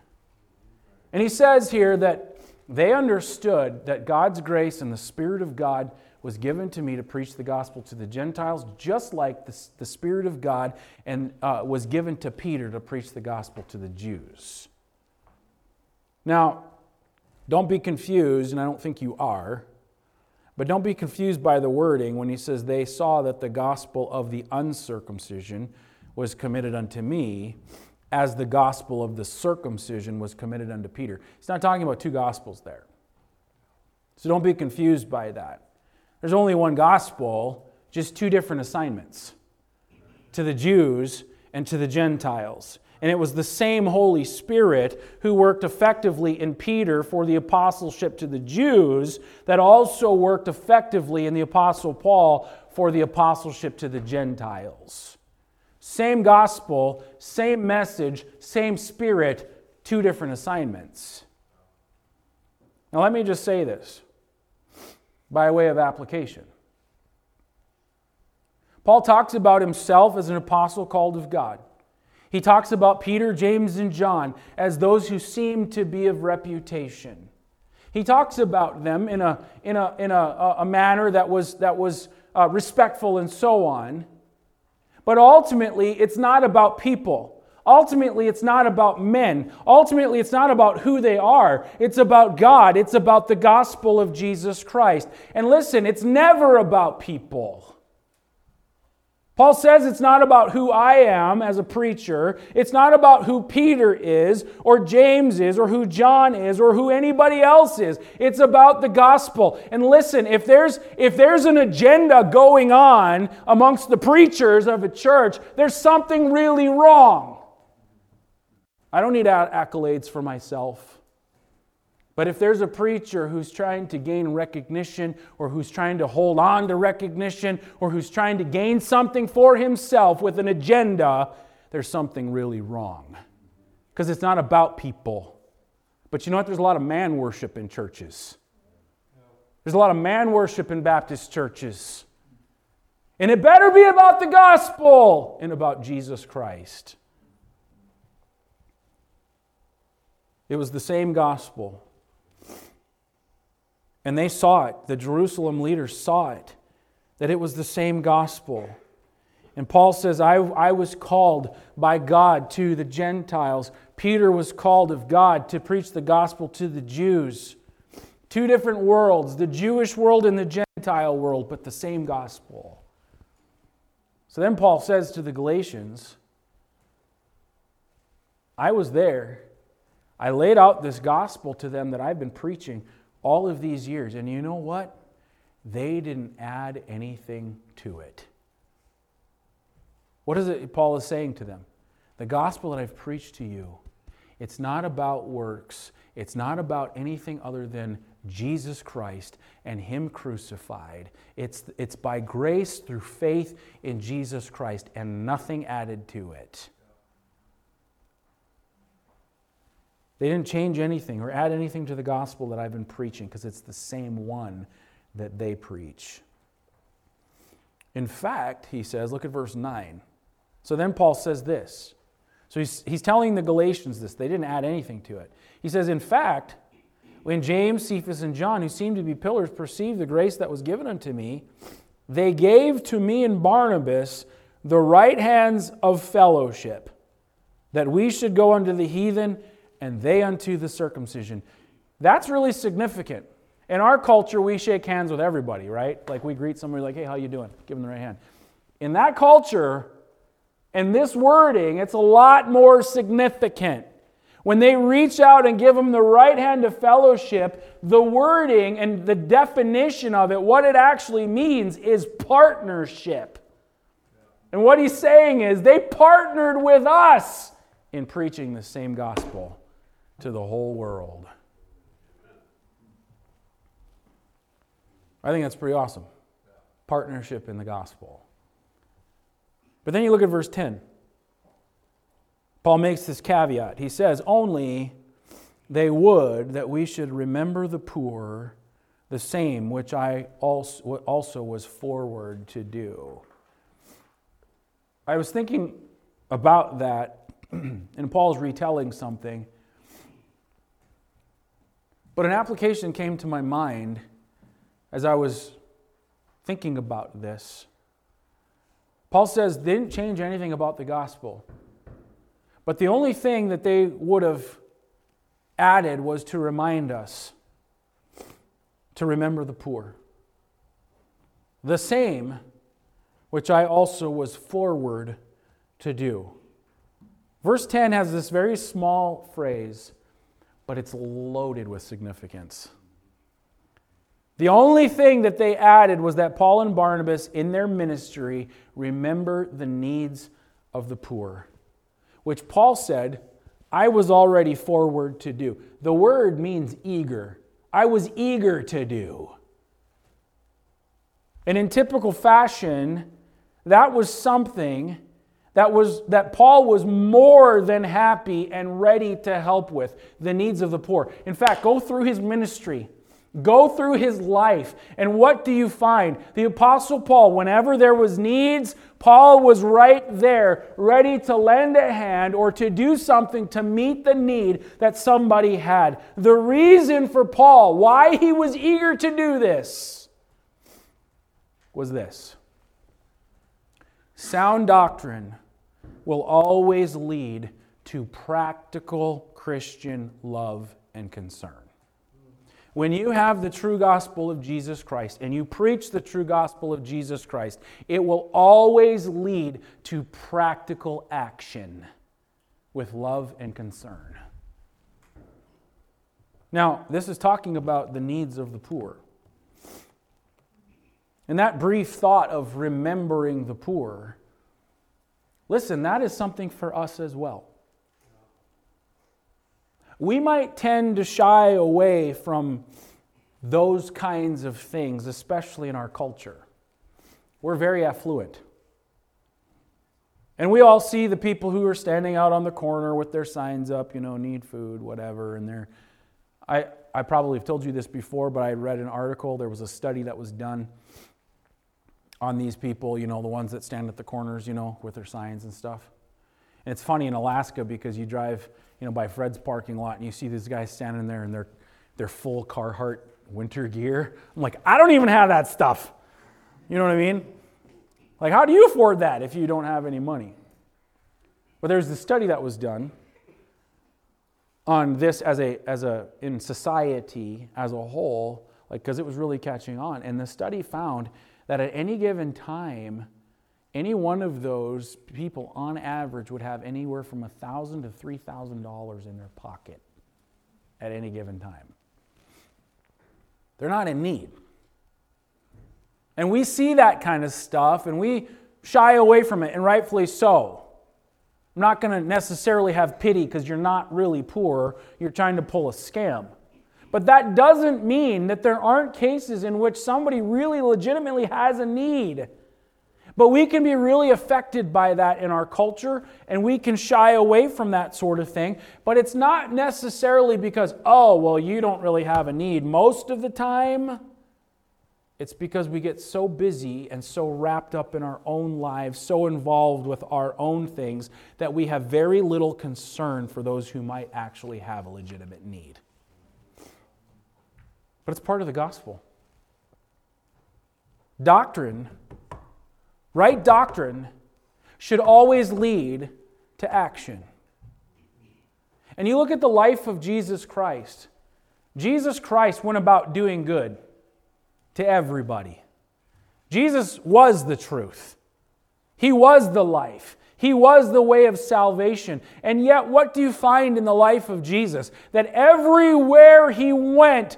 And he says here that they understood that God's grace and the Spirit of God was given to me to preach the gospel to the Gentiles, just like the, the Spirit of God and uh, was given to Peter to preach the gospel to the Jews. Now, don't be confused, and I don't think you are, but don't be confused by the wording when he says they saw that the gospel of the uncircumcision was committed unto me as the gospel of the circumcision was committed unto Peter. He's not talking about two gospels there. So don't be confused by that. There's only one gospel, just two different assignments to the Jews and to the Gentiles. And it was the same Holy Spirit who worked effectively in Peter for the apostleship to the Jews that also worked effectively in the Apostle Paul for the apostleship to the Gentiles. Same gospel, same message, same spirit, two different assignments. Now, let me just say this by way of application. Paul talks about himself as an apostle called of God. He talks about Peter, James, and John as those who seem to be of reputation. He talks about them in a, in a, in a, a manner that was, that was uh, respectful and so on. But ultimately, it's not about people. Ultimately, it's not about men. Ultimately, it's not about who they are. It's about God. It's about the gospel of Jesus Christ. And listen, it's never about people. Paul says it's not about who I am as a preacher. It's not about who Peter is, or James is, or who John is, or who anybody else is. It's about the gospel. And listen, if there's, if there's an agenda going on amongst the preachers of a church, there's something really wrong. I don't need accolades for myself. But if there's a preacher who's trying to gain recognition or who's trying to hold on to recognition or who's trying to gain something for himself with an agenda, there's something really wrong. Because it's not about people. But you know what? There's a lot of man worship in churches. There's a lot of man worship in Baptist churches. And it better be about the gospel and about Jesus Christ. It was the same gospel and they saw it. The Jerusalem leaders saw it, that it was the same gospel. And Paul says, I, I was called by God to the Gentiles. Peter was called of God to preach the gospel to the Jews. Two different worlds, the Jewish world and the Gentile world, but the same gospel. So then Paul says to the Galatians, I was there. I laid out this gospel to them that I've been preaching all of these years. And you know what? They didn't add anything to it. What is it Paul is saying to them? The gospel that I've preached to you, it's not about works. It's not about anything other than Jesus Christ and Him crucified. It's, it's by grace through faith in Jesus Christ and nothing added to it. They didn't change anything or add anything to the gospel that I've been preaching because it's the same one that they preach. In fact, he says, look at verse 9. So then Paul says this. So he's, he's telling the Galatians this. They didn't add anything to it. He says, In fact, when James, Cephas, and John, who seemed to be pillars, perceived the grace that was given unto me, they gave to me and Barnabas the right hands of fellowship, that we should go unto the heathen and they unto the circumcision. That's really significant. In our culture, we shake hands with everybody, right? Like we greet somebody like, hey, how you doing? Give them the right hand. In that culture, and this wording, it's a lot more significant. When they reach out and give them the right hand of fellowship, the wording and the definition of it, what it actually means is partnership. And what he's saying is they partnered with us in preaching the same gospel to the whole world. I think that's pretty awesome. Partnership in the gospel. But then you look at verse 10. Paul makes this caveat. He says, Only they would that we should remember the poor, the same which I also was forward to do. I was thinking about that, [CLEARS THROAT] and Paul's retelling something but an application came to my mind as I was thinking about this. Paul says they didn't change anything about the gospel. But the only thing that they would have added was to remind us to remember the poor. The same which I also was forward to do. Verse 10 has this very small phrase but it's loaded with significance. The only thing that they added was that Paul and Barnabas, in their ministry, remember the needs of the poor. which Paul said, I was already forward to do. The word means eager. I was eager to do. And in typical fashion, that was something that was that Paul was more than happy and ready to help with the needs of the poor. In fact, go through his ministry. Go through his life, and what do you find? The Apostle Paul, whenever there was needs, Paul was right there, ready to lend a hand or to do something to meet the need that somebody had. The reason for Paul, why he was eager to do this, was this sound doctrine will always lead to practical Christian love and concern. When you have the true gospel of Jesus Christ and you preach the true gospel of Jesus Christ, it will always lead to practical action with love and concern. Now, this is talking about the needs of the poor. And that brief thought of remembering the poor, listen, that is something for us as well we might tend to shy away from those kinds of things, especially in our culture. We're very affluent. And we all see the people who are standing out on the corner with their signs up, you know, need food, whatever, and they're I, I probably have told you this before, but I read an article. There was a study that was done on these people, you know, the ones that stand at the corners, you know, with their signs and stuff. And it's funny in Alaska because you drive, you know, by Fred's parking lot and you see these guys standing there in their, their full Carhartt winter gear. I'm like, I don't even have that stuff. You know what I mean? Like, how do you afford that if you don't have any money? But there's this study that was done on this as a, as a in society as a whole, like because it was really catching on. And the study found that at any given time, any one of those people, on average, would have anywhere from 1,000 to $3,000 in their pocket at any given time. They're not in need. And we see that kind of stuff and we shy away from it, and rightfully so. I'm not going to necessarily have pity because you're not really poor, you're trying to pull a scam. But that doesn't mean that there aren't cases in which somebody really legitimately has a need but we can be really affected by that in our culture, and we can shy away from that sort of thing. But it's not necessarily because, oh, well, you don't really have a need. Most of the time, it's because we get so busy and so wrapped up in our own lives, so involved with our own things, that we have very little concern for those who might actually have a legitimate need. But it's part of the gospel. Doctrine Right doctrine should always lead to action. And you look at the life of Jesus Christ. Jesus Christ went about doing good to everybody. Jesus was the truth. He was the life. He was the way of salvation. And yet, what do you find in the life of Jesus? That everywhere he went,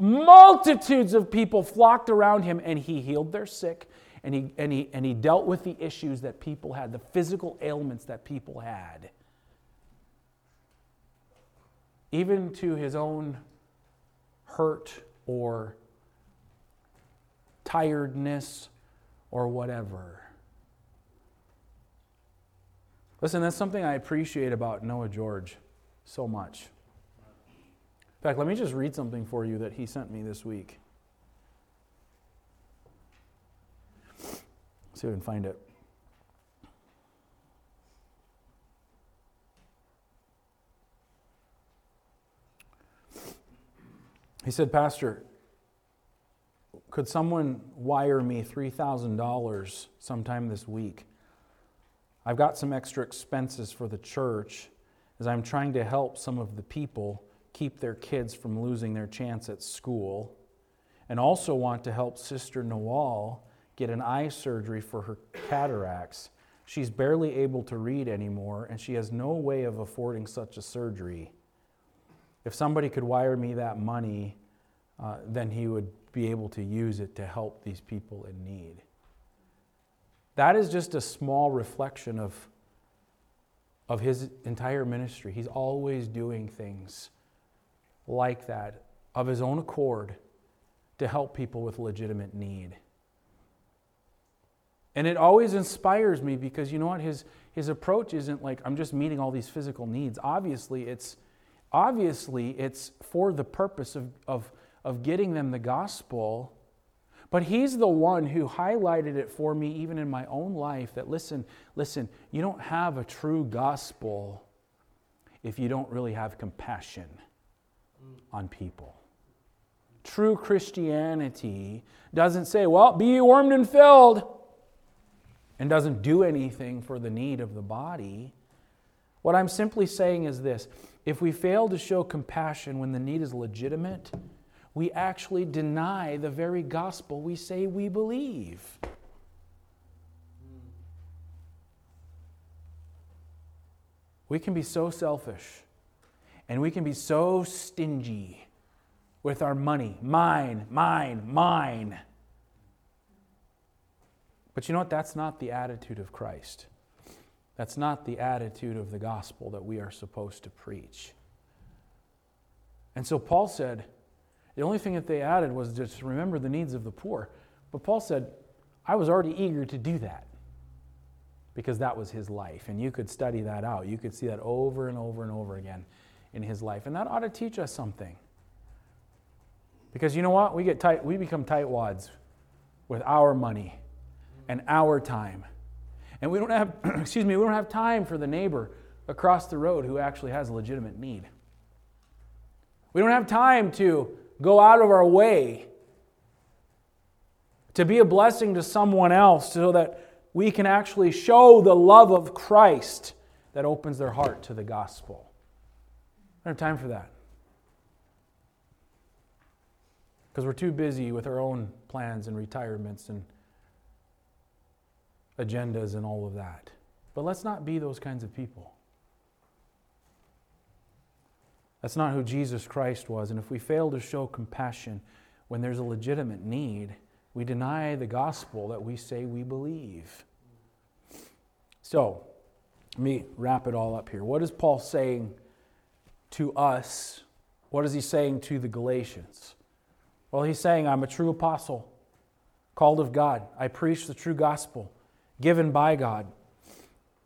multitudes of people flocked around him and he healed their sick and he, and, he, and he dealt with the issues that people had, the physical ailments that people had. Even to his own hurt or tiredness or whatever. Listen, that's something I appreciate about Noah George so much. In fact, let me just read something for you that he sent me this week. see if I can find it. He said, Pastor, could someone wire me $3,000 sometime this week? I've got some extra expenses for the church as I'm trying to help some of the people keep their kids from losing their chance at school, and also want to help Sister Nawal get an eye surgery for her cataracts. She's barely able to read anymore, and she has no way of affording such a surgery. If somebody could wire me that money, uh, then he would be able to use it to help these people in need. That is just a small reflection of of his entire ministry. He's always doing things like that of his own accord to help people with legitimate need. And it always inspires me because you know what? His, his approach isn't like, I'm just meeting all these physical needs. Obviously, it's, obviously, it's for the purpose of, of, of getting them the gospel. But he's the one who highlighted it for me, even in my own life, that listen, listen, you don't have a true gospel if you don't really have compassion on people. True Christianity doesn't say, well, be warmed and filled and doesn't do anything for the need of the body. What I'm simply saying is this if we fail to show compassion when the need is legitimate, we actually deny the very gospel we say we believe. We can be so selfish and we can be so stingy with our money mine, mine, mine but you know what? That's not the attitude of Christ. That's not the attitude of the gospel that we are supposed to preach. And so Paul said, the only thing that they added was just remember the needs of the poor. But Paul said, I was already eager to do that because that was his life. And you could study that out. You could see that over and over and over again in his life. And that ought to teach us something. Because you know what? We get tight, we become tightwads with our money and our time. And we don't have, [CLEARS THROAT] excuse me, we don't have time for the neighbor across the road who actually has a legitimate need. We don't have time to go out of our way to be a blessing to someone else so that we can actually show the love of Christ that opens their heart to the gospel. Don't have time for that. Because we're too busy with our own plans and retirements and agendas and all of that. But let's not be those kinds of people. That's not who Jesus Christ was. And if we fail to show compassion when there's a legitimate need, we deny the gospel that we say we believe. So, let me wrap it all up here. What is Paul saying to us? What is he saying to the Galatians? Well, he's saying, I'm a true apostle, called of God. I preach the true gospel given by God.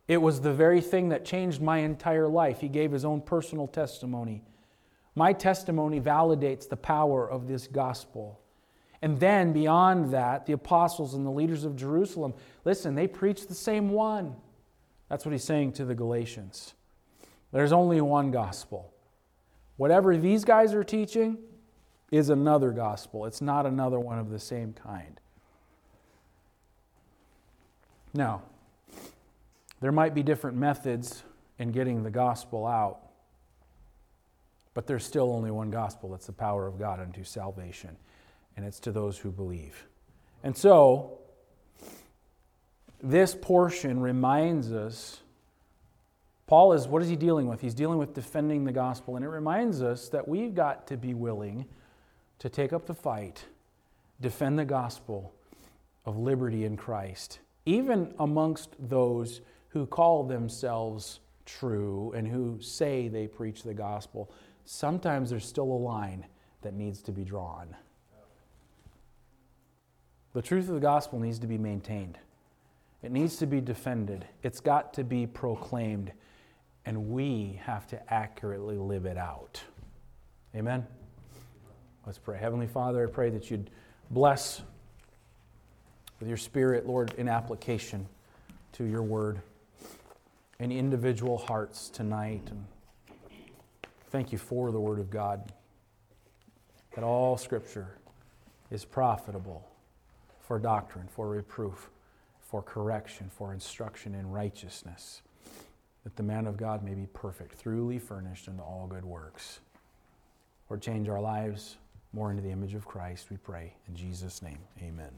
It was the very thing that changed my entire life. He gave his own personal testimony. My testimony validates the power of this gospel. And then beyond that, the apostles and the leaders of Jerusalem, listen, they preach the same one. That's what he's saying to the Galatians. There's only one gospel. Whatever these guys are teaching is another gospel, it's not another one of the same kind. Now, there might be different methods in getting the gospel out, but there's still only one gospel that's the power of God unto salvation, and it's to those who believe. And so, this portion reminds us Paul is, what is he dealing with? He's dealing with defending the gospel, and it reminds us that we've got to be willing to take up the fight, defend the gospel of liberty in Christ even amongst those who call themselves true and who say they preach the gospel, sometimes there's still a line that needs to be drawn. The truth of the gospel needs to be maintained, it needs to be defended, it's got to be proclaimed, and we have to accurately live it out. Amen? Let's pray. Heavenly Father, I pray that you'd bless with your Spirit, Lord, in application to your word in individual hearts tonight. And thank you for the word of God, that all Scripture is profitable for doctrine, for reproof, for correction, for instruction in righteousness, that the man of God may be perfect, truly furnished unto all good works. Or change our lives more into the image of Christ, we pray. In Jesus' name, amen.